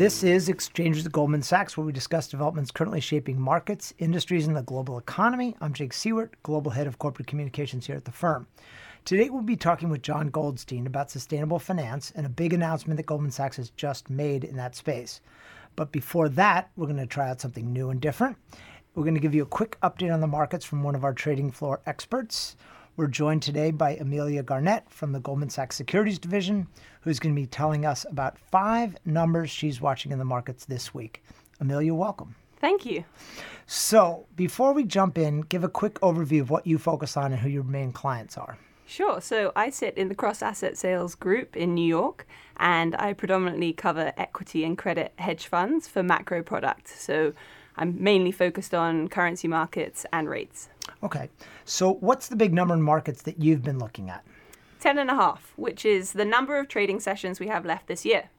This is Exchanges at Goldman Sachs, where we discuss developments currently shaping markets, industries, and the global economy. I'm Jake Siewert, Global Head of Corporate Communications here at the firm. Today, we'll be talking with John Goldstein about sustainable finance and a big announcement that Goldman Sachs has just made in that space. But before that, we're going to try out something new and different. We're going to give you a quick update on the markets from one of our trading floor experts. We're joined today by Amelia Garnett from the Goldman Sachs Securities Division, who's going to be telling us about five numbers she's watching in the markets this week. Amelia, welcome. Thank you. So, before we jump in, give a quick overview of what you focus on and who your main clients are. Sure. So I sit in the cross asset sales group in New York, and I predominantly cover equity and credit hedge funds for macro products. So I'm mainly focused on currency markets and rates. Okay. So what's the big number in markets that you've been looking at? 10 and a half, which is the number of trading sessions we have left this year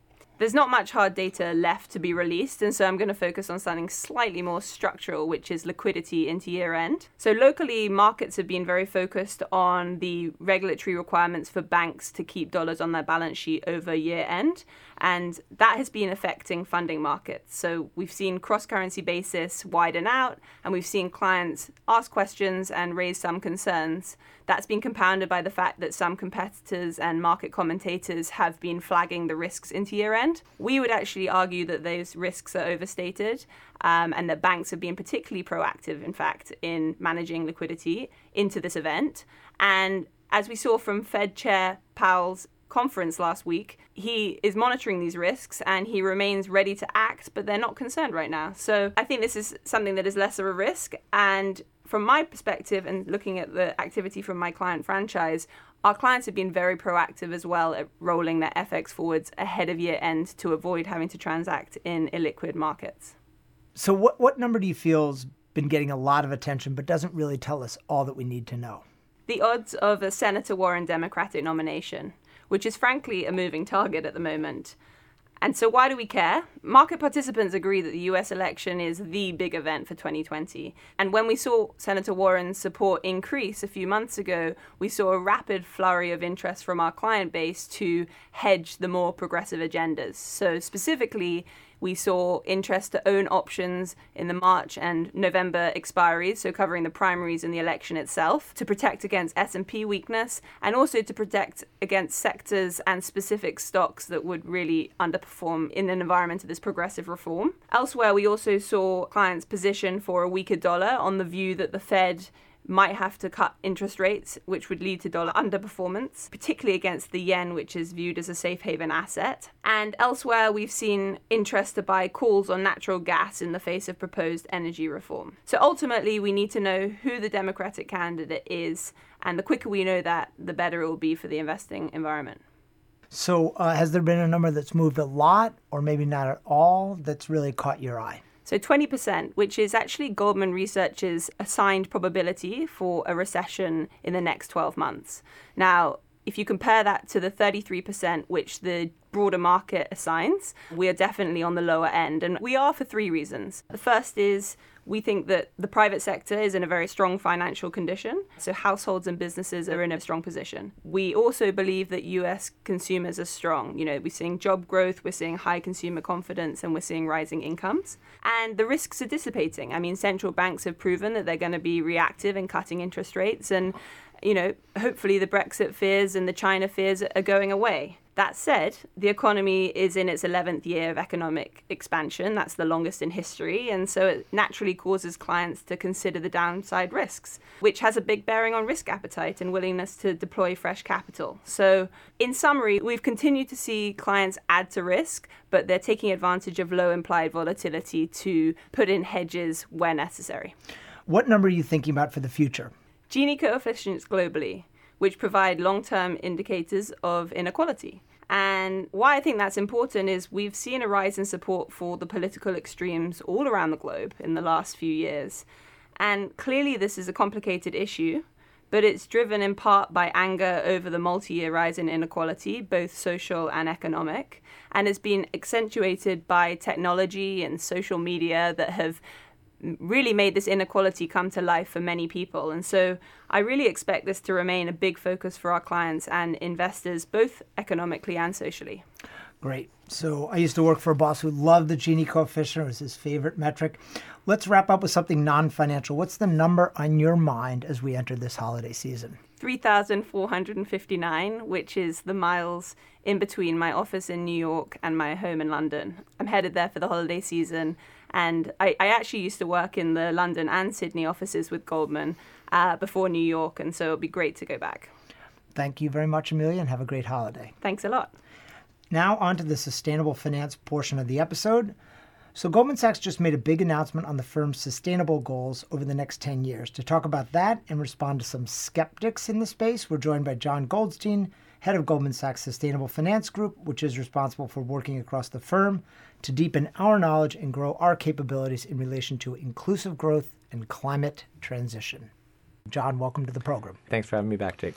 there's not much hard data left to be released, and so I'm going to focus on something slightly more structural, which is liquidity into year end. So, locally, markets have been very focused on the regulatory requirements for banks to keep dollars on their balance sheet over year end, and that has been affecting funding markets. So, we've seen cross currency basis widen out, and we've seen clients ask questions and raise some concerns. That's been compounded by the fact that some competitors and market commentators have been flagging the risks into year end. We would actually argue that those risks are overstated um, and that banks have been particularly proactive, in fact, in managing liquidity into this event. And as we saw from Fed Chair Powell's conference last week, he is monitoring these risks and he remains ready to act, but they're not concerned right now. So I think this is something that is less of a risk. And from my perspective and looking at the activity from my client franchise, our clients have been very proactive as well at rolling their FX forwards ahead of year end to avoid having to transact in illiquid markets. So, what, what number do you feel has been getting a lot of attention but doesn't really tell us all that we need to know? The odds of a Senator Warren Democratic nomination, which is frankly a moving target at the moment. And so, why do we care? Market participants agree that the US election is the big event for 2020. And when we saw Senator Warren's support increase a few months ago, we saw a rapid flurry of interest from our client base to hedge the more progressive agendas. So, specifically, we saw interest to own options in the March and November expiries, so covering the primaries and the election itself, to protect against S&P weakness and also to protect against sectors and specific stocks that would really underperform in an environment of this progressive reform. Elsewhere, we also saw clients position for a weaker dollar on the view that the Fed might have to cut interest rates, which would lead to dollar underperformance, particularly against the yen, which is viewed as a safe haven asset. And elsewhere, we've seen interest to buy calls on natural gas in the face of proposed energy reform. So ultimately, we need to know who the Democratic candidate is, and the quicker we know that, the better it will be for the investing environment. So, uh, has there been a number that's moved a lot, or maybe not at all, that's really caught your eye? So 20%, which is actually Goldman Research's assigned probability for a recession in the next 12 months. Now, if you compare that to the 33% which the broader market assigns, we are definitely on the lower end. And we are for three reasons. The first is we think that the private sector is in a very strong financial condition, so households and businesses are in a strong position. We also believe that US consumers are strong. You know, we're seeing job growth, we're seeing high consumer confidence, and we're seeing rising incomes. And the risks are dissipating. I mean, central banks have proven that they're going to be reactive in cutting interest rates, and you know, hopefully the Brexit fears and the China fears are going away. That said, the economy is in its 11th year of economic expansion. That's the longest in history. And so it naturally causes clients to consider the downside risks, which has a big bearing on risk appetite and willingness to deploy fresh capital. So, in summary, we've continued to see clients add to risk, but they're taking advantage of low implied volatility to put in hedges where necessary. What number are you thinking about for the future? Gini coefficients globally which provide long term indicators of inequality. And why I think that's important is we've seen a rise in support for the political extremes all around the globe in the last few years. And clearly, this is a complicated issue, but it's driven in part by anger over the multi year rise in inequality, both social and economic, and it's been accentuated by technology and social media that have really made this inequality come to life for many people. And so I really expect this to remain a big focus for our clients and investors, both economically and socially. Great. So I used to work for a boss who loved the Gini coefficient. It was his favorite metric. Let's wrap up with something non financial. What's the number on your mind as we enter this holiday season? 3,459, which is the miles in between my office in New York and my home in London. I'm headed there for the holiday season, and I, I actually used to work in the London and Sydney offices with Goldman uh, before New York, and so it'll be great to go back. Thank you very much, Amelia, and have a great holiday. Thanks a lot. Now, on to the sustainable finance portion of the episode. So, Goldman Sachs just made a big announcement on the firm's sustainable goals over the next 10 years. To talk about that and respond to some skeptics in the space, we're joined by John Goldstein, head of Goldman Sachs Sustainable Finance Group, which is responsible for working across the firm to deepen our knowledge and grow our capabilities in relation to inclusive growth and climate transition. John, welcome to the program. Thanks for having me back, Jake.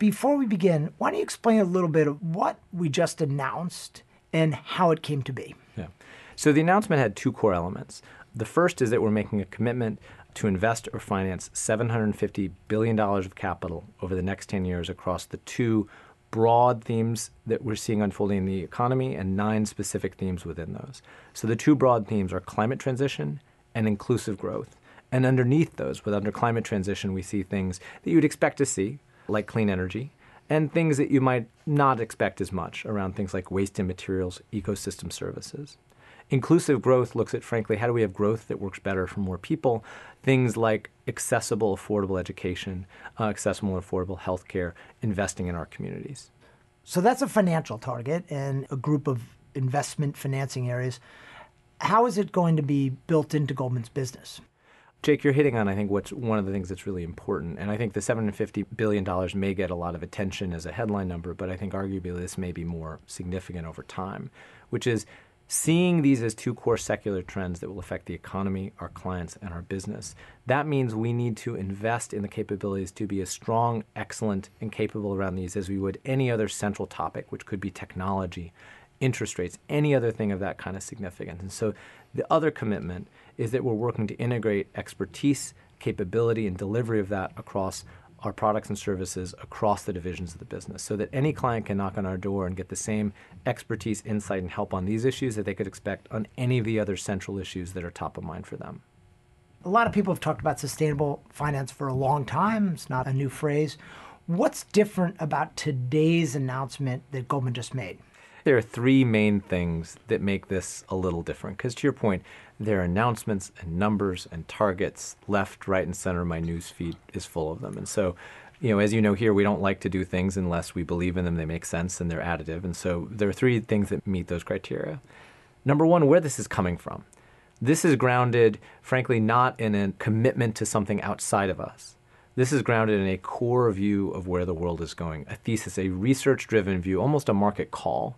Before we begin, why don't you explain a little bit of what we just announced and how it came to be? Yeah. So the announcement had two core elements. The first is that we're making a commitment to invest or finance $750 billion of capital over the next 10 years across the two broad themes that we're seeing unfolding in the economy and nine specific themes within those. So the two broad themes are climate transition and inclusive growth. And underneath those, with under climate transition, we see things that you'd expect to see, like clean energy, and things that you might not expect as much around things like waste and materials, ecosystem services. Inclusive growth looks at, frankly, how do we have growth that works better for more people? Things like accessible, affordable education, uh, accessible affordable healthcare, investing in our communities. So that's a financial target and a group of investment financing areas. How is it going to be built into Goldman's business? Jake, you're hitting on, I think, what's one of the things that's really important. And I think the $750 billion may get a lot of attention as a headline number, but I think arguably this may be more significant over time, which is seeing these as two core secular trends that will affect the economy, our clients, and our business. That means we need to invest in the capabilities to be as strong, excellent, and capable around these as we would any other central topic, which could be technology, interest rates, any other thing of that kind of significance. And so the other commitment is that we're working to integrate expertise, capability, and delivery of that across our products and services across the divisions of the business so that any client can knock on our door and get the same expertise, insight, and help on these issues that they could expect on any of the other central issues that are top of mind for them. A lot of people have talked about sustainable finance for a long time. It's not a new phrase. What's different about today's announcement that Goldman just made? There are three main things that make this a little different. Because to your point, there are announcements and numbers and targets left, right, and center. My news feed is full of them. And so, you know, as you know here, we don't like to do things unless we believe in them, they make sense, and they're additive. And so there are three things that meet those criteria. Number one, where this is coming from. This is grounded, frankly, not in a commitment to something outside of us. This is grounded in a core view of where the world is going, a thesis, a research driven view, almost a market call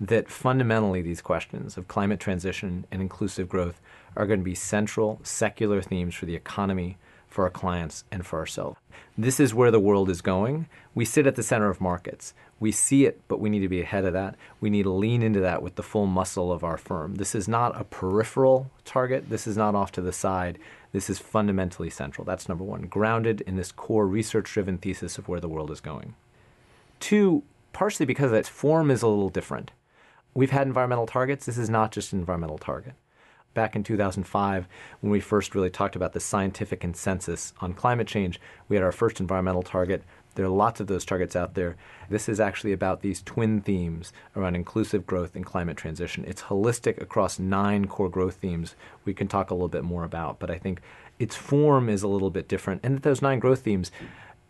that fundamentally these questions of climate transition and inclusive growth are going to be central secular themes for the economy, for our clients, and for ourselves. This is where the world is going. We sit at the center of markets. We see it, but we need to be ahead of that. We need to lean into that with the full muscle of our firm. This is not a peripheral target. This is not off to the side. This is fundamentally central. That's number one, grounded in this core research driven thesis of where the world is going. Two, partially because its form is a little different. We've had environmental targets. This is not just an environmental target. Back in 2005, when we first really talked about the scientific consensus on climate change, we had our first environmental target. There are lots of those targets out there. This is actually about these twin themes around inclusive growth and climate transition. It's holistic across nine core growth themes we can talk a little bit more about, but I think its form is a little bit different. And those nine growth themes,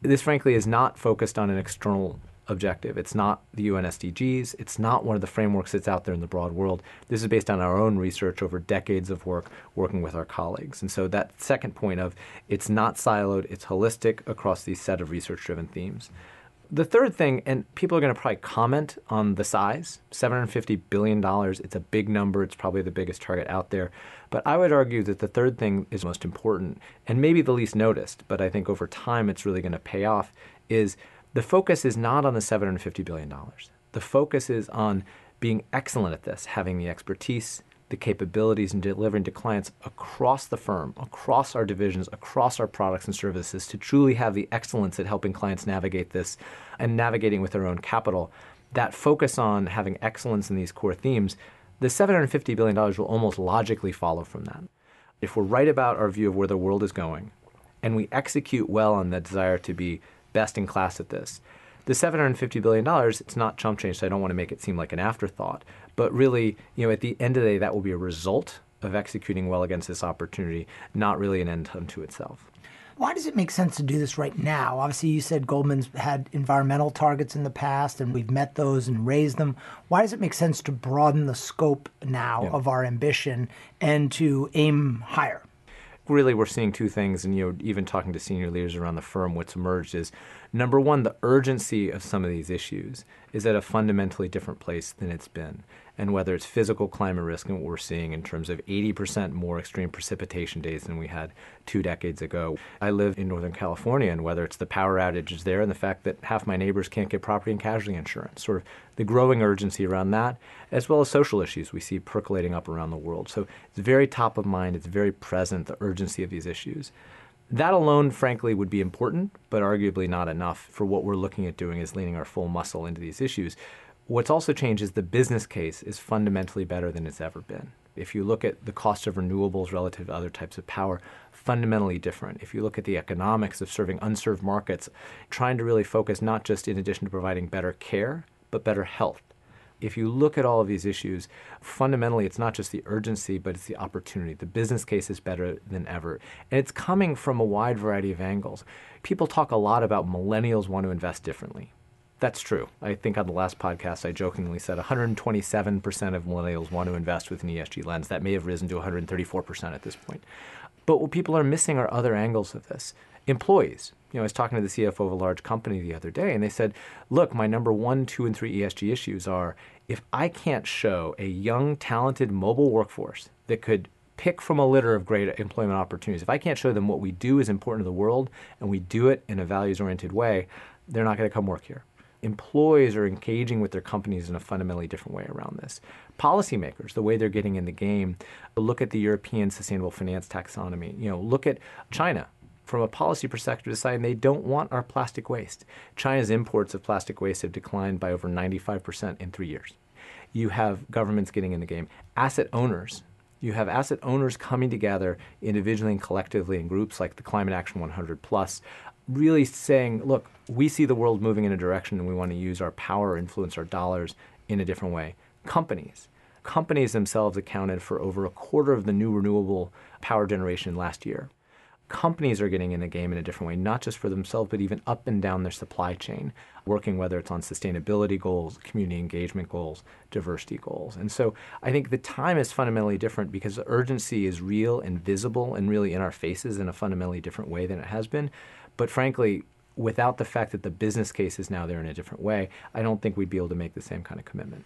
this frankly is not focused on an external objective. It's not the UN SDGs. It's not one of the frameworks that's out there in the broad world. This is based on our own research over decades of work working with our colleagues. And so that second point of it's not siloed, it's holistic across these set of research driven themes. The third thing, and people are going to probably comment on the size $750 billion. It's a big number. It's probably the biggest target out there. But I would argue that the third thing is most important and maybe the least noticed, but I think over time it's really going to pay off is the focus is not on the $750 billion. The focus is on being excellent at this, having the expertise, the capabilities, and delivering to clients across the firm, across our divisions, across our products and services to truly have the excellence at helping clients navigate this and navigating with their own capital. that focus on having excellence in these core themes, the $750 billion will almost logically follow from that. If we're right about our view of where the world is going, and we execute well on the desire to be best in class at this, the $750 billion, it's not chump change, so I don't want to make it seem like an afterthought. But really, you know, at the end of the day, that will be a result of executing well against this opportunity, not really an end unto itself. Why does it make sense to do this right now? Obviously, you said Goldman's had environmental targets in the past and we've met those and raised them. Why does it make sense to broaden the scope now yeah. of our ambition and to aim higher? Really, we're seeing two things, and you know, even talking to senior leaders around the firm, what's emerged is number one, the urgency of some of these issues is at a fundamentally different place than it's been and whether it's physical climate risk and what we're seeing in terms of 80% more extreme precipitation days than we had two decades ago. I live in Northern California, and whether it's the power outages there and the fact that half my neighbors can't get property and casualty insurance, sort of the growing urgency around that, as well as social issues we see percolating up around the world. So it's very top of mind, it's very present, the urgency of these issues. That alone, frankly, would be important, but arguably not enough for what we're looking at doing is leaning our full muscle into these issues. What's also changed is the business case is fundamentally better than it's ever been. If you look at the cost of renewables relative to other types of power, fundamentally different. If you look at the economics of serving unserved markets, trying to really focus not just in addition to providing better care, but better health. If you look at all of these issues, fundamentally it's not just the urgency, but it's the opportunity. The business case is better than ever. And it's coming from a wide variety of angles. People talk a lot about millennials want to invest differently. That's true. I think on the last podcast, I jokingly said 127% of millennials want to invest with an ESG lens. That may have risen to 134% at this point. But what people are missing are other angles of this. Employees. You know, I was talking to the CFO of a large company the other day, and they said, look, my number one, two, and three ESG issues are if I can't show a young, talented, mobile workforce that could pick from a litter of great employment opportunities, if I can't show them what we do is important to the world and we do it in a values oriented way, they're not going to come work here employees are engaging with their companies in a fundamentally different way around this. Policymakers, the way they're getting in the game, look at the European sustainable finance taxonomy. You know, look at China from a policy perspective, deciding they don't want our plastic waste. China's imports of plastic waste have declined by over 95% in three years. You have governments getting in the game, asset owners. You have asset owners coming together individually and collectively in groups like the Climate Action 100 Plus, really saying, look, we see the world moving in a direction and we want to use our power, influence our dollars in a different way. Companies. Companies themselves accounted for over a quarter of the new renewable power generation last year. Companies are getting in the game in a different way, not just for themselves, but even up and down their supply chain, working whether it's on sustainability goals, community engagement goals, diversity goals. And so I think the time is fundamentally different because the urgency is real and visible and really in our faces in a fundamentally different way than it has been. But frankly, without the fact that the business case is now there in a different way, I don't think we'd be able to make the same kind of commitment.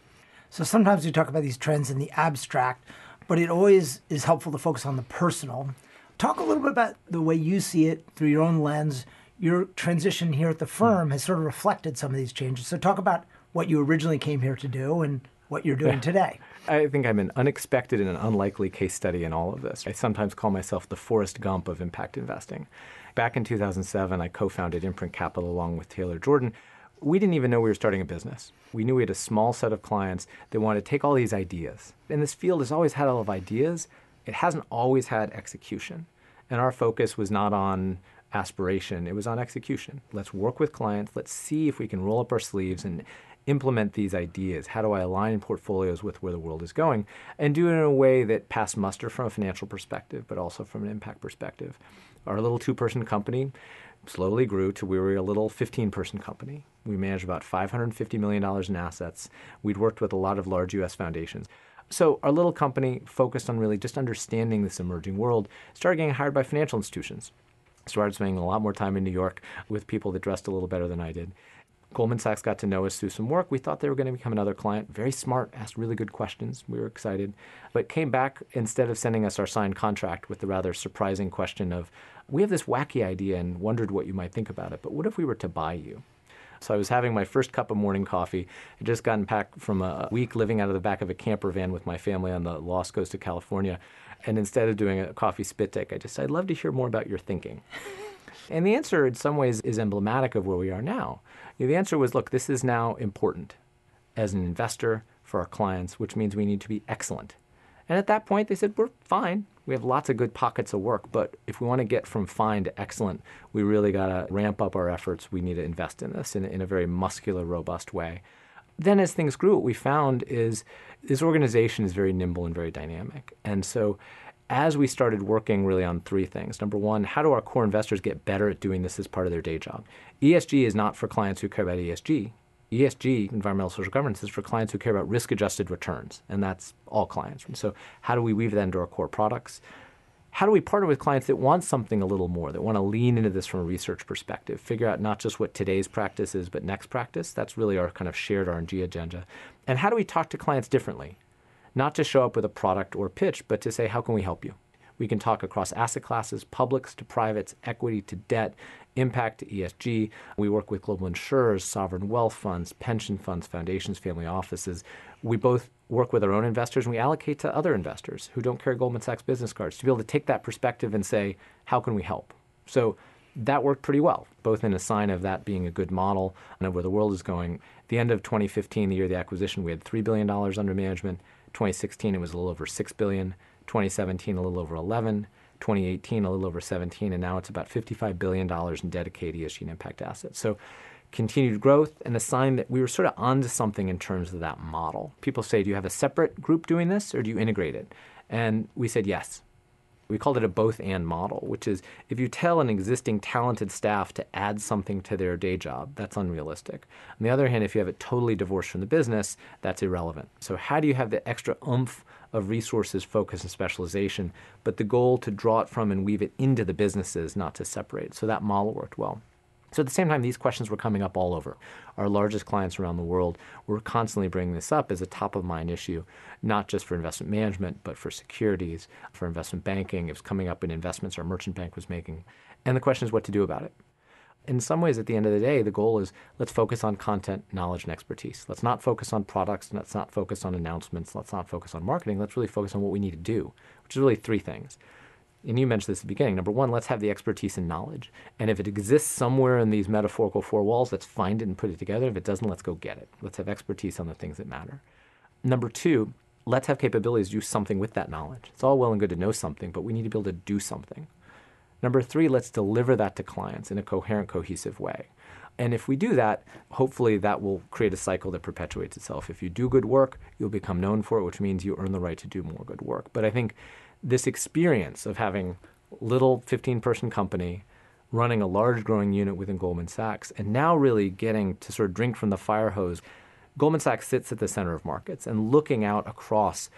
So sometimes we talk about these trends in the abstract, but it always is helpful to focus on the personal. Talk a little bit about the way you see it through your own lens. Your transition here at the firm has sort of reflected some of these changes. So talk about what you originally came here to do and what you're doing today. I think I'm an unexpected and an unlikely case study in all of this. I sometimes call myself the Forrest Gump of impact investing. Back in 2007, I co founded Imprint Capital along with Taylor Jordan. We didn't even know we were starting a business. We knew we had a small set of clients that wanted to take all these ideas. And this field has always had a lot of ideas, it hasn't always had execution. And our focus was not on aspiration, it was on execution. Let's work with clients, let's see if we can roll up our sleeves and implement these ideas? How do I align portfolios with where the world is going? And do it in a way that passed muster from a financial perspective, but also from an impact perspective. Our little two person company slowly grew to we were a little 15 person company. We managed about $550 million in assets. We'd worked with a lot of large US foundations. So our little company focused on really just understanding this emerging world, started getting hired by financial institutions. Started spending a lot more time in New York with people that dressed a little better than I did. Goldman Sachs got to know us through some work. We thought they were going to become another client. Very smart, asked really good questions. We were excited, but came back instead of sending us our signed contract with the rather surprising question of, "We have this wacky idea and wondered what you might think about it, but what if we were to buy you?" So I was having my first cup of morning coffee. I'd just gotten back from a week living out of the back of a camper van with my family on the lost coast of California. And instead of doing a coffee spit take, I just said, I'd love to hear more about your thinking. and the answer, in some ways, is emblematic of where we are now. The answer was look, this is now important. as an investor for our clients, which means we need to be excellent. And at that point, they said, We're fine. We have lots of good pockets of work, but if we want to get from fine to excellent, we really got to ramp up our efforts. We need to invest in this in, in a very muscular, robust way. Then, as things grew, what we found is this organization is very nimble and very dynamic. And so, as we started working really on three things number one, how do our core investors get better at doing this as part of their day job? ESG is not for clients who care about ESG. ESG, environmental social governance, is for clients who care about risk adjusted returns, and that's all clients. So, how do we weave that into our core products? How do we partner with clients that want something a little more, that want to lean into this from a research perspective, figure out not just what today's practice is, but next practice? That's really our kind of shared R&D agenda. And how do we talk to clients differently? Not to show up with a product or pitch, but to say, how can we help you? We can talk across asset classes, publics to privates, equity to debt, impact to ESG. We work with global insurers, sovereign wealth funds, pension funds, foundations, family offices. We both work with our own investors and we allocate to other investors who don't carry Goldman Sachs business cards to be able to take that perspective and say, how can we help? So that worked pretty well, both in a sign of that being a good model and of where the world is going. At the end of 2015, the year of the acquisition, we had $3 billion under management. 2016, it was a little over 6 billion. 2017, a little over 11. 2018, a little over 17, and now it's about $55 billion in dedicated ESG and impact assets. So continued growth and a sign that we were sort of onto something in terms of that model. People say, do you have a separate group doing this or do you integrate it? And we said yes. We called it a both and model, which is if you tell an existing talented staff to add something to their day job, that's unrealistic. On the other hand, if you have it totally divorced from the business, that's irrelevant. So, how do you have the extra oomph of resources, focus, and specialization, but the goal to draw it from and weave it into the businesses, not to separate? So, that model worked well. So at the same time, these questions were coming up all over. Our largest clients around the world were constantly bringing this up as a top of mind issue, not just for investment management, but for securities, for investment banking. It was coming up in investments our merchant bank was making. And the question is what to do about it. In some ways, at the end of the day, the goal is let's focus on content, knowledge, and expertise. Let's not focus on products, let's not focus on announcements, let's not focus on marketing. Let's really focus on what we need to do, which is really three things and you mentioned this at the beginning. Number one, let's have the expertise and knowledge. And if it exists somewhere in these metaphorical four walls, let's find it and put it together. If it doesn't, let's go get it. Let's have expertise on the things that matter. Number two, let's have capabilities to do something with that knowledge. It's all well and good to know something, but we need to be able to do something. Number three, let's deliver that to clients in a coherent, cohesive way. And if we do that, hopefully that will create a cycle that perpetuates itself. If you do good work, you'll become known for it, which means you earn the right to do more good work. But I think this experience of having little 15 person company running a large growing unit within Goldman Sachs and now really getting to sort of drink from the fire hose. Goldman Sachs sits at the center of markets and looking out across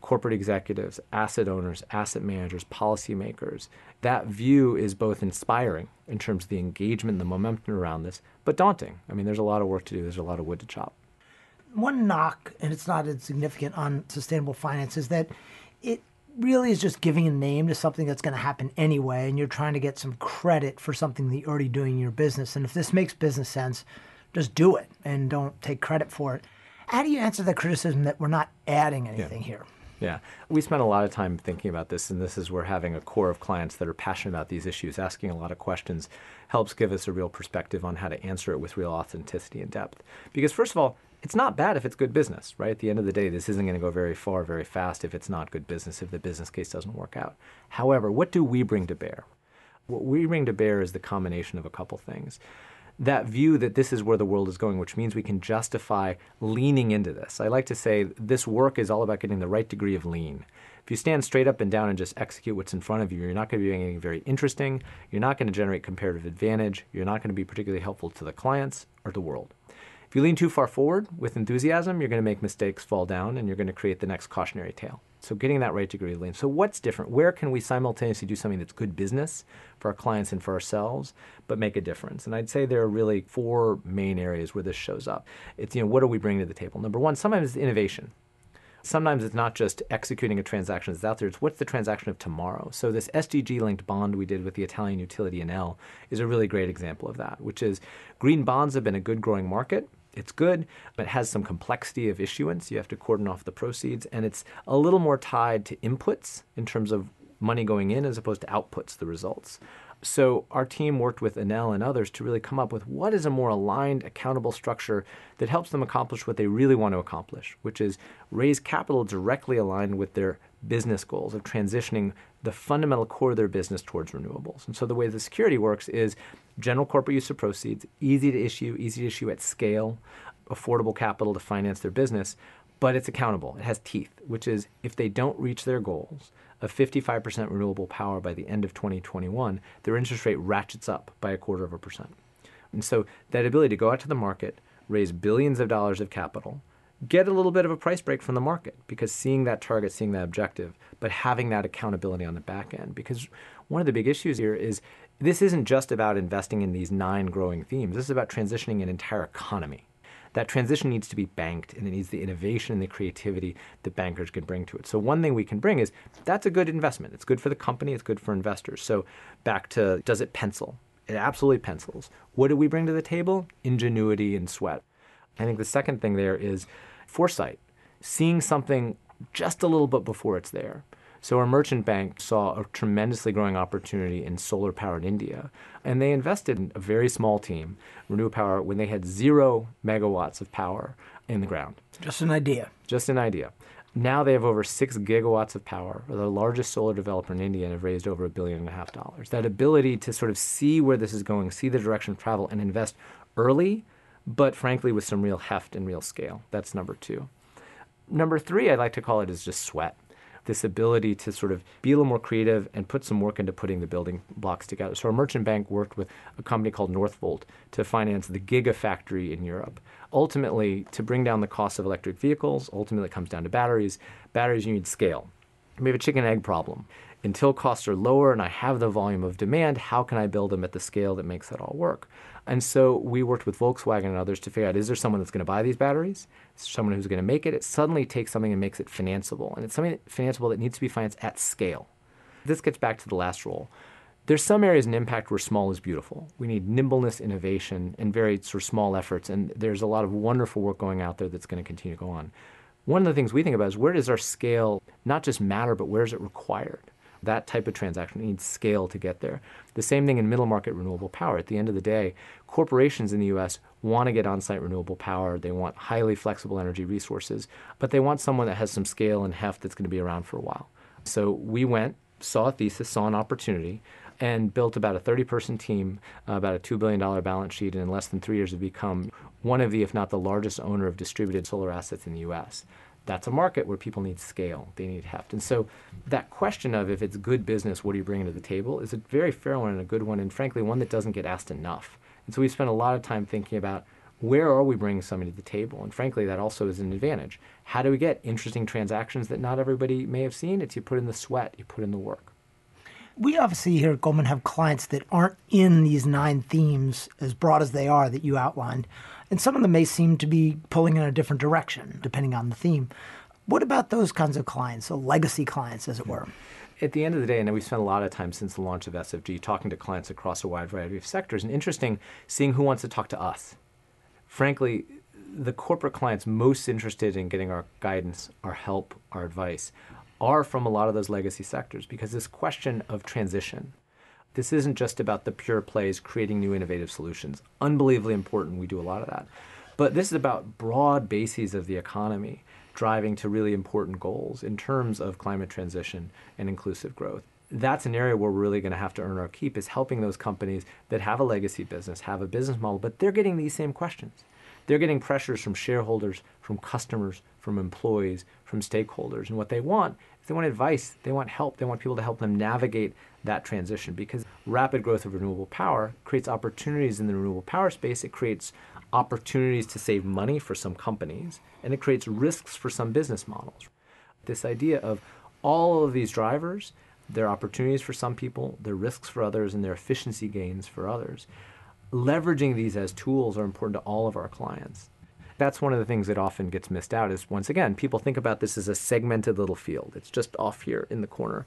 corporate executives, asset owners, asset managers, policymakers. That view is both inspiring in terms of the engagement the momentum around this, but daunting. I mean, there's a lot of work to do, there's a lot of wood to chop. One knock, and it's not insignificant on sustainable finance, is that it really is just giving a name to something that's going to happen anyway, and you're trying to get some credit for something that you're already doing in your business. And if this makes business sense, just do it and don't take credit for it. How do you answer the criticism that we're not adding anything yeah. here? Yeah, we spent a lot of time thinking about this, and this is where having a core of clients that are passionate about these issues, asking a lot of questions, helps give us a real perspective on how to answer it with real authenticity and depth. Because, first of all, it's not bad if it's good business, right? At the end of the day, this isn't going to go very far very fast if it's not good business, if the business case doesn't work out. However, what do we bring to bear? What we bring to bear is the combination of a couple things. That view that this is where the world is going, which means we can justify leaning into this. I like to say this work is all about getting the right degree of lean. If you stand straight up and down and just execute what's in front of you, you're not going to be doing anything very interesting. You're not going to generate comparative advantage. You're not going to be particularly helpful to the clients or the world. You lean too far forward with enthusiasm, you're going to make mistakes fall down and you're going to create the next cautionary tale. So getting that right degree of lean. So what's different? Where can we simultaneously do something that's good business for our clients and for ourselves, but make a difference? And I'd say there are really four main areas where this shows up. It's you know what are we bringing to the table? Number one, sometimes it's innovation. Sometimes it's not just executing a transaction that's out there, it's what's the transaction of tomorrow. So, this SDG linked bond we did with the Italian utility Enel is a really great example of that, which is green bonds have been a good growing market. It's good, but it has some complexity of issuance. You have to cordon off the proceeds, and it's a little more tied to inputs in terms of money going in as opposed to outputs, the results. So our team worked with Enel and others to really come up with what is a more aligned, accountable structure that helps them accomplish what they really want to accomplish, which is raise capital directly aligned with their business goals of transitioning the fundamental core of their business towards renewables. And so the way the security works is general corporate use of proceeds, easy to issue, easy to issue at scale, affordable capital to finance their business, but it's accountable. It has teeth, which is if they don't reach their goals, of 55% renewable power by the end of 2021, their interest rate ratchets up by a quarter of a percent. And so that ability to go out to the market, raise billions of dollars of capital, get a little bit of a price break from the market because seeing that target, seeing that objective, but having that accountability on the back end. Because one of the big issues here is this isn't just about investing in these nine growing themes. This is about transitioning an entire economy that transition needs to be banked and it needs the innovation and the creativity that bankers can bring to it. So one thing we can bring is that's a good investment. It's good for the company, it's good for investors. So back to does it pencil? It absolutely pencils. What do we bring to the table? Ingenuity and sweat. I think the second thing there is foresight, seeing something just a little bit before it's there. So our merchant bank saw a tremendously growing opportunity in solar power in India, and they invested in a very small team, Renew Power, when they had zero megawatts of power in the ground. Just an idea. Just an idea. Now they have over six gigawatts of power. The largest solar developer in India and have raised over a billion and a half dollars. That ability to sort of see where this is going, see the direction of travel, and invest early, but frankly with some real heft and real scale. That's number two. Number three, I'd like to call it is just sweat this ability to sort of be a little more creative and put some work into putting the building blocks together. So our merchant bank worked with a company called Northvolt to finance the Gigafactory in Europe. Ultimately, to bring down the cost of electric vehicles, ultimately it comes down to batteries. Batteries, you need scale. We have a chicken egg problem. Until costs are lower and I have the volume of demand, how can I build them at the scale that makes that all work? And so we worked with Volkswagen and others to figure out is there someone that's going to buy these batteries? Is there someone who's going to make it? It suddenly takes something and makes it financeable. And it's something financeable that needs to be financed at scale. This gets back to the last role. There's some areas in impact where small is beautiful. We need nimbleness, innovation, and very sort of small efforts. And there's a lot of wonderful work going out there that's going to continue to go on. One of the things we think about is where does our scale not just matter, but where is it required? That type of transaction needs scale to get there. The same thing in middle market renewable power. At the end of the day, corporations in the US want to get on site renewable power. They want highly flexible energy resources, but they want someone that has some scale and heft that's going to be around for a while. So we went, saw a thesis, saw an opportunity, and built about a 30 person team, about a $2 billion balance sheet, and in less than three years have become one of the, if not the largest owner of distributed solar assets in the US that's a market where people need scale, they need heft. And so that question of if it's good business, what are you bringing to the table is a very fair one and a good one, and frankly, one that doesn't get asked enough. And so we spend a lot of time thinking about where are we bringing somebody to the table? And frankly, that also is an advantage. How do we get interesting transactions that not everybody may have seen? It's you put in the sweat, you put in the work. We obviously here at Goldman have clients that aren't in these nine themes as broad as they are that you outlined and some of them may seem to be pulling in a different direction depending on the theme. What about those kinds of clients, so legacy clients, as it were? At the end of the day, and we've spent a lot of time since the launch of SFG talking to clients across a wide variety of sectors, and interesting seeing who wants to talk to us. Frankly, the corporate clients most interested in getting our guidance, our help, our advice are from a lot of those legacy sectors because this question of transition, this isn't just about the pure plays creating new innovative solutions. Unbelievably important. We do a lot of that. But this is about broad bases of the economy driving to really important goals in terms of climate transition and inclusive growth. That's an area where we're really going to have to earn our keep is helping those companies that have a legacy business, have a business model, but they're getting these same questions. They're getting pressures from shareholders, from customers, from employees, from stakeholders. And what they want is they want advice, they want help, they want people to help them navigate that transition because rapid growth of renewable power creates opportunities in the renewable power space. It creates opportunities to save money for some companies, and it creates risks for some business models. This idea of all of these drivers, they're opportunities for some people, they're risks for others, and they're efficiency gains for others. Leveraging these as tools are important to all of our clients. That's one of the things that often gets missed out is once again, people think about this as a segmented little field. It's just off here in the corner.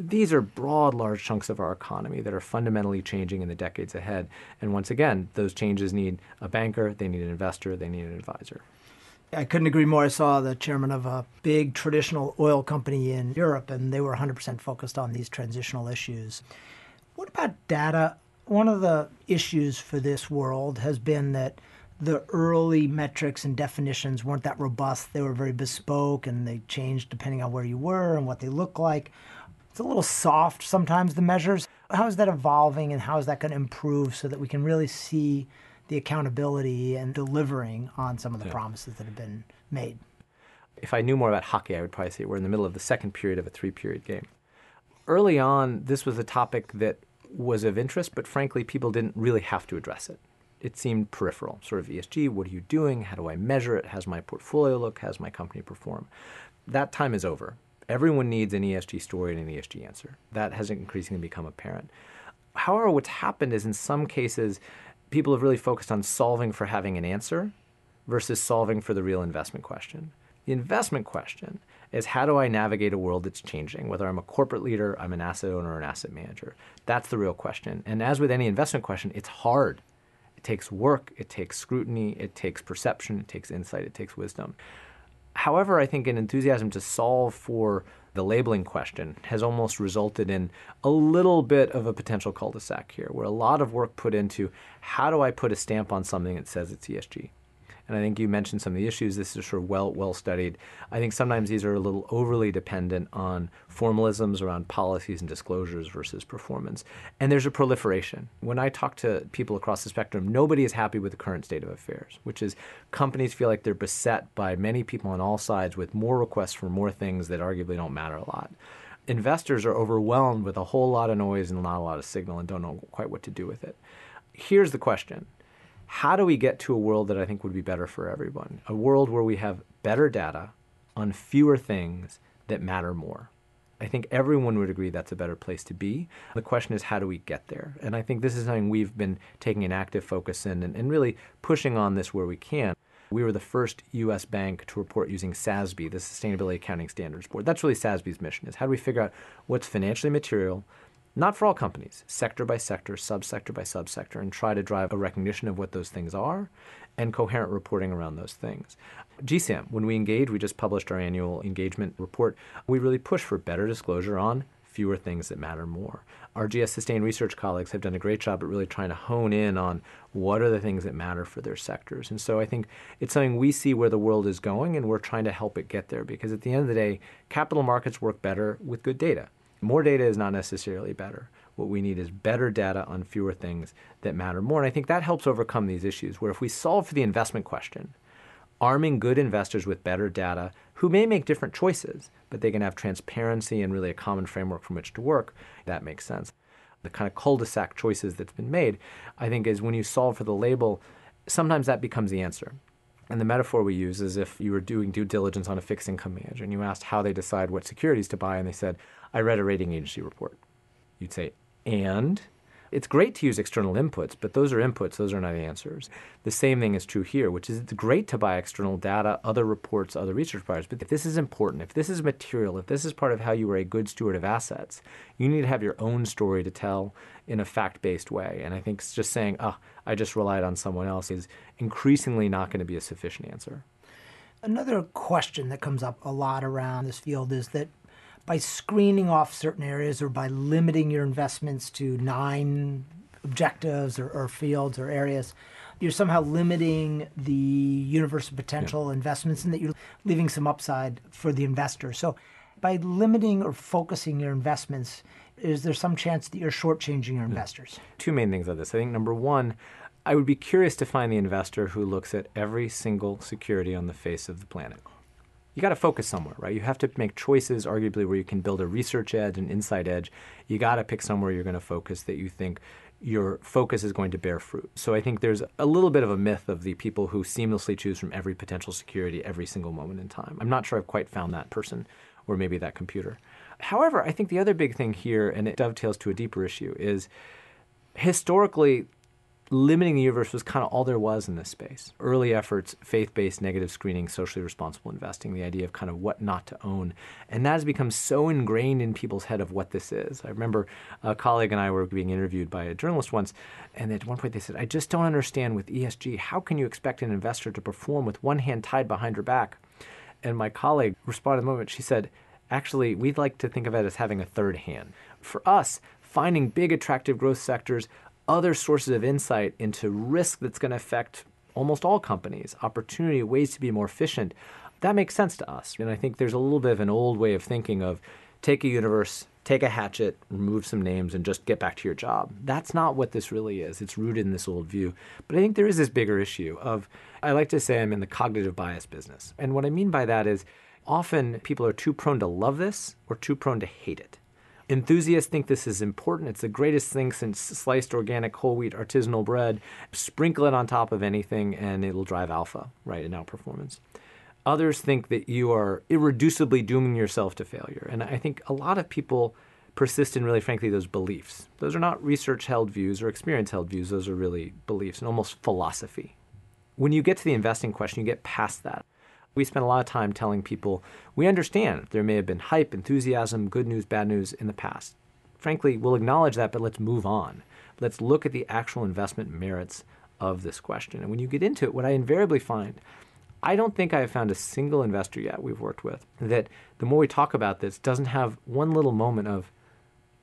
These are broad, large chunks of our economy that are fundamentally changing in the decades ahead. And once again, those changes need a banker, they need an investor, they need an advisor. I couldn't agree more. I saw the chairman of a big traditional oil company in Europe, and they were 100% focused on these transitional issues. What about data? One of the issues for this world has been that the early metrics and definitions weren't that robust. They were very bespoke and they changed depending on where you were and what they look like. It's a little soft sometimes, the measures. How is that evolving and how is that going to improve so that we can really see the accountability and delivering on some of the yeah. promises that have been made? If I knew more about hockey, I would probably say we're in the middle of the second period of a three period game. Early on, this was a topic that was of interest, but frankly, people didn't really have to address it it seemed peripheral, sort of ESG. What are you doing? How do I measure it? How's my portfolio look? How's my company perform? That time is over. Everyone needs an ESG story and an ESG answer. That has increasingly become apparent. However, what's happened is in some cases, people have really focused on solving for having an answer versus solving for the real investment question. The investment question is how do I navigate a world that's changing? Whether I'm a corporate leader, I'm an asset owner, or an asset manager. That's the real question. And as with any investment question, it's hard it takes work, it takes scrutiny, it takes perception, it takes insight, it takes wisdom. However, I think an enthusiasm to solve for the labeling question has almost resulted in a little bit of a potential cul de sac here, where a lot of work put into how do I put a stamp on something that says it's ESG? And I think you mentioned some of the issues. This is sort of well well studied. I think sometimes these are a little overly dependent on formalisms around policies and disclosures versus performance. And there's a proliferation. When I talk to people across the spectrum, nobody is happy with the current state of affairs, which is companies feel like they're beset by many people on all sides with more requests for more things that arguably don't matter a lot investors are overwhelmed with a whole lot of noise and not a lot of signal and don't know quite what to do with it. Here's the question how do we get to a world that I think would be better for everyone? A world where we have better data on fewer things that matter more. I think everyone would agree that's a better place to be. The question is, how do we get there? And I think this is something we've been taking an active focus in and, and really pushing on this where we can. We were the first U.S. bank to report using SASB, the Sustainability Accounting Standards Board. That's really SASB's mission: is how do we figure out what's financially material, not for all companies, sector by sector, subsector by subsector, and try to drive a recognition of what those things are and coherent reporting around those things. GSAM, when we engage, we just published our annual engagement report. We really push for better disclosure on fewer things that matter more. Our GS Sustained Research colleagues have done a great job at really trying to hone in on what are the things that matter for their sectors. And so I think it's something we see where the world is going, and we're trying to help it get there because at the end of the day, capital markets work better with good data. More data is not necessarily better. What we need is better data on fewer things that matter more. And I think that helps overcome these issues where if we solve for the investment question, arming good investors with better data who may make different choices, but they can have transparency and really a common framework from which to work, that makes sense. The kind of cul de sac choices that's been made, I think, is when you solve for the label, sometimes that becomes the answer. And the metaphor we use is if you were doing due diligence on a fixed income manager and you asked how they decide what securities to buy, and they said, I read a rating agency report. You'd say, and? It's great to use external inputs, but those are inputs, those are not answers. The same thing is true here, which is it's great to buy external data, other reports, other research providers, but if this is important, if this is material, if this is part of how you are a good steward of assets, you need to have your own story to tell in a fact based way. And I think just saying, oh, I just relied on someone else is increasingly not going to be a sufficient answer. Another question that comes up a lot around this field is that by screening off certain areas or by limiting your investments to nine objectives or, or fields or areas, you're somehow limiting the universe of potential yeah. investments and that you're leaving some upside for the investor. So, by limiting or focusing your investments, is there some chance that you're shortchanging your investors? Two main things of this. I think number one, I would be curious to find the investor who looks at every single security on the face of the planet you got to focus somewhere, right? You have to make choices, arguably, where you can build a research edge, an insight edge. You got to pick somewhere you're going to focus that you think your focus is going to bear fruit. So I think there's a little bit of a myth of the people who seamlessly choose from every potential security every single moment in time. I'm not sure I've quite found that person or maybe that computer. However, I think the other big thing here, and it dovetails to a deeper issue, is historically limiting the universe was kind of all there was in this space. Early efforts, faith based negative screening, socially responsible investing, the idea of kind of what not to own. And that has become so ingrained in people's head of what this is. I remember a colleague and I were being interviewed by a journalist once, and at one point they said, I just don't understand with ESG, how can you expect an investor to perform with one hand tied behind her back? And my colleague responded in moment, she said, Actually, we'd like to think of it as having a third hand. For us, finding big attractive growth sectors, other sources of insight into risk that's going to affect almost all companies, opportunity, ways to be more efficient. That makes sense to us. And I think there's a little bit of an old way of thinking of take a universe, take a hatchet, remove some names, and just get back to your job. That's not what this really is. It's rooted in this old view. But I think there is this bigger issue of, I like to say I'm in the cognitive bias business. And what I mean by that is often people are too prone to love this or too prone to hate it. Enthusiasts think this is important. It's the greatest thing since sliced organic whole wheat artisanal bread. Sprinkle it on top of anything and it'll drive alpha, right, in outperformance. Others think that you are irreducibly dooming yourself to failure. And I think a lot of people persist in really, frankly, those beliefs. Those are not research held views or experience held views. Those are really beliefs and almost philosophy. When you get to the investing question, you get past that. We spend a lot of time telling people we understand there may have been hype, enthusiasm, good news, bad news in the past. Frankly, we'll acknowledge that, but let's move on. Let's look at the actual investment merits of this question. And when you get into it, what I invariably find, I don't think I have found a single investor yet we've worked with that the more we talk about this doesn't have one little moment of,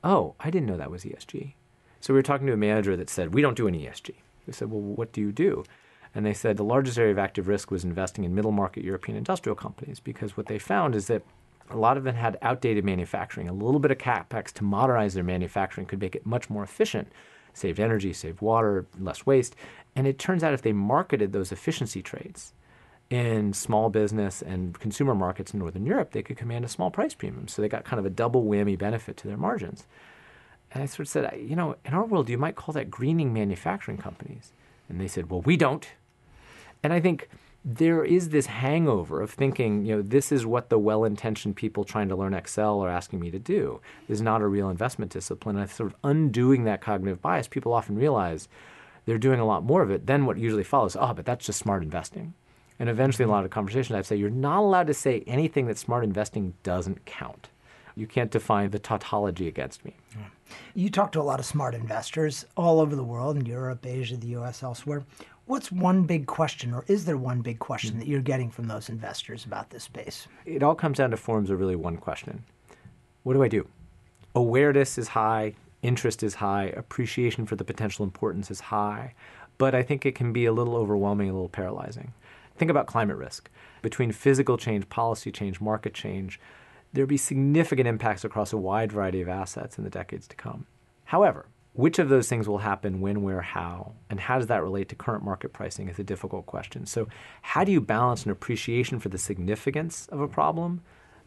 oh, I didn't know that was ESG. So we were talking to a manager that said, we don't do any ESG. We said, well, what do you do? And they said the largest area of active risk was investing in middle market European industrial companies because what they found is that a lot of them had outdated manufacturing. A little bit of capex to modernize their manufacturing could make it much more efficient, saved energy, saved water, less waste. And it turns out if they marketed those efficiency trades in small business and consumer markets in Northern Europe, they could command a small price premium. So they got kind of a double whammy benefit to their margins. And I sort of said, you know, in our world, you might call that greening manufacturing companies. And they said, well, we don't. And I think there is this hangover of thinking, you know, this is what the well intentioned people trying to learn Excel are asking me to do. This is not a real investment discipline. And sort of undoing that cognitive bias, people often realize they're doing a lot more of it. than what usually follows, oh, but that's just smart investing. And eventually, in a lot of conversations, I'd say you're not allowed to say anything that smart investing doesn't count. You can't define the tautology against me. You talk to a lot of smart investors all over the world, in Europe, Asia, the US, elsewhere. What's one big question, or is there one big question that you're getting from those investors about this space? It all comes down to forms of really one question What do I do? Awareness is high, interest is high, appreciation for the potential importance is high, but I think it can be a little overwhelming, a little paralyzing. Think about climate risk. Between physical change, policy change, market change, there'll be significant impacts across a wide variety of assets in the decades to come. However, which of those things will happen, when, where, how, and how does that relate to current market pricing is a difficult question. So, how do you balance an appreciation for the significance of a problem,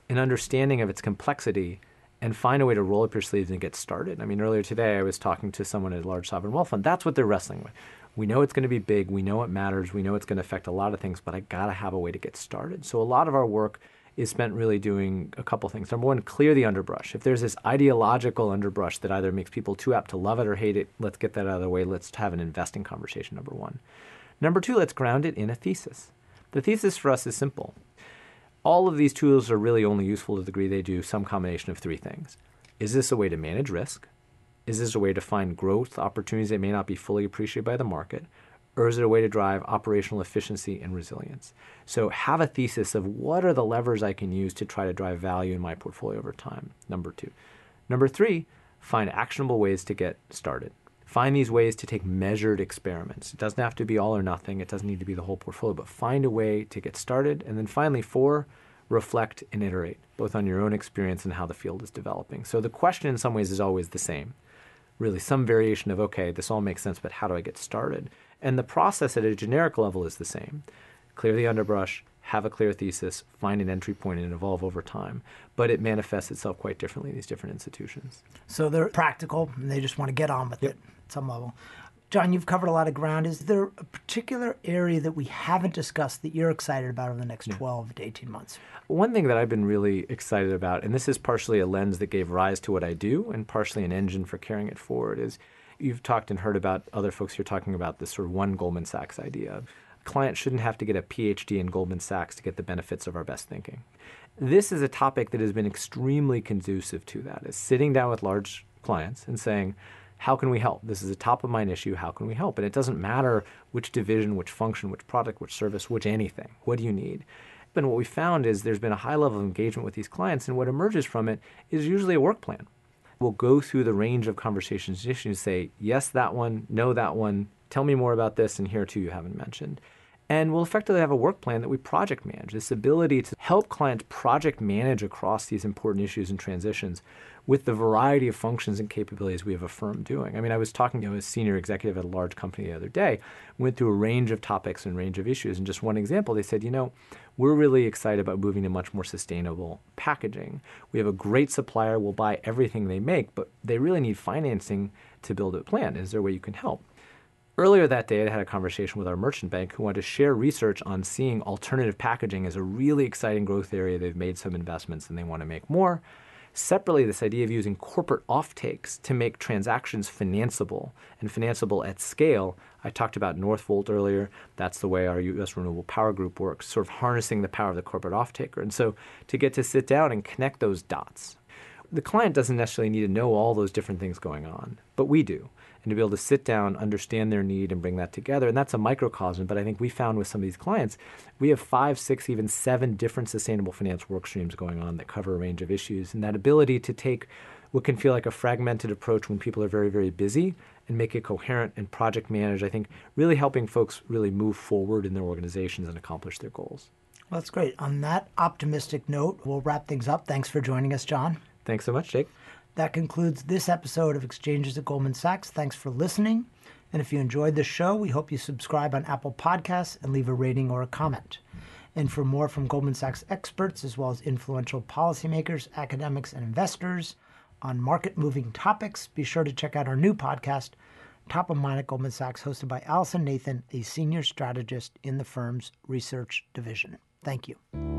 an understanding of its complexity, and find a way to roll up your sleeves and get started? I mean, earlier today I was talking to someone at a large sovereign wealth fund. That's what they're wrestling with. We know it's going to be big, we know it matters, we know it's going to affect a lot of things, but I got to have a way to get started. So, a lot of our work is spent really doing a couple things. Number one, clear the underbrush. If there's this ideological underbrush that either makes people too apt to love it or hate it, let's get that out of the way. Let's have an investing conversation, number one. Number two, let's ground it in a thesis. The thesis for us is simple. All of these tools are really only useful to the degree they do some combination of three things. Is this a way to manage risk? Is this a way to find growth opportunities that may not be fully appreciated by the market? Or is it a way to drive operational efficiency and resilience? So have a thesis of what are the levers I can use to try to drive value in my portfolio over time. Number two. Number three, find actionable ways to get started. Find these ways to take measured experiments. It doesn't have to be all or nothing. It doesn't need to be the whole portfolio, but find a way to get started. And then finally, four, reflect and iterate, both on your own experience and how the field is developing. So the question in some ways is always the same. Really, some variation of, okay, this all makes sense, but how do I get started? And the process at a generic level is the same clear the underbrush, have a clear thesis, find an entry point, and evolve over time. But it manifests itself quite differently in these different institutions. So they're practical and they just want to get on with yep. it at some level. John, you've covered a lot of ground. Is there a particular area that we haven't discussed that you're excited about over the next yeah. 12 to 18 months? One thing that I've been really excited about, and this is partially a lens that gave rise to what I do and partially an engine for carrying it forward, is you've talked and heard about other folks here talking about this sort of one Goldman Sachs idea. Clients shouldn't have to get a PhD in Goldman Sachs to get the benefits of our best thinking. This is a topic that has been extremely conducive to that, is sitting down with large clients and saying, how can we help? This is a top of mind issue. How can we help? And it doesn't matter which division, which function, which product, which service, which anything. What do you need? And what we found is there's been a high level of engagement with these clients, and what emerges from it is usually a work plan We'll go through the range of conversations and issues, say, yes, that one, no, that one, tell me more about this, and here too you haven't mentioned. And we'll effectively have a work plan that we project manage. This ability to help clients project manage across these important issues and transitions with the variety of functions and capabilities we have a firm doing. I mean, I was talking to a senior executive at a large company the other day, went through a range of topics and range of issues. And just one example, they said, you know, we're really excited about moving to much more sustainable packaging. We have a great supplier, we'll buy everything they make, but they really need financing to build a plan. Is there a way you can help? Earlier that day, I had a conversation with our merchant bank who wanted to share research on seeing alternative packaging as a really exciting growth area. They've made some investments and they want to make more. Separately, this idea of using corporate offtakes to make transactions financeable and financeable at scale. I talked about Northvolt earlier. That's the way our U.S. Renewable Power Group works, sort of harnessing the power of the corporate offtaker. And so to get to sit down and connect those dots, the client doesn't necessarily need to know all those different things going on, but we do and to be able to sit down, understand their need, and bring that together. And that's a microcosm. But I think we found with some of these clients, we have five, six, even seven different sustainable finance work streams going on that cover a range of issues. And that ability to take what can feel like a fragmented approach when people are very, very busy and make it coherent and project manage, I think really helping folks really move forward in their organizations and accomplish their goals. Well, that's great. On that optimistic note, we'll wrap things up. Thanks for joining us, John. Thanks so much, Jake. That concludes this episode of Exchanges at Goldman Sachs. Thanks for listening. And if you enjoyed the show, we hope you subscribe on Apple Podcasts and leave a rating or a comment. And for more from Goldman Sachs experts, as well as influential policymakers, academics, and investors on market moving topics, be sure to check out our new podcast, Top of Mind at Goldman Sachs, hosted by Allison Nathan, a senior strategist in the firm's research division. Thank you.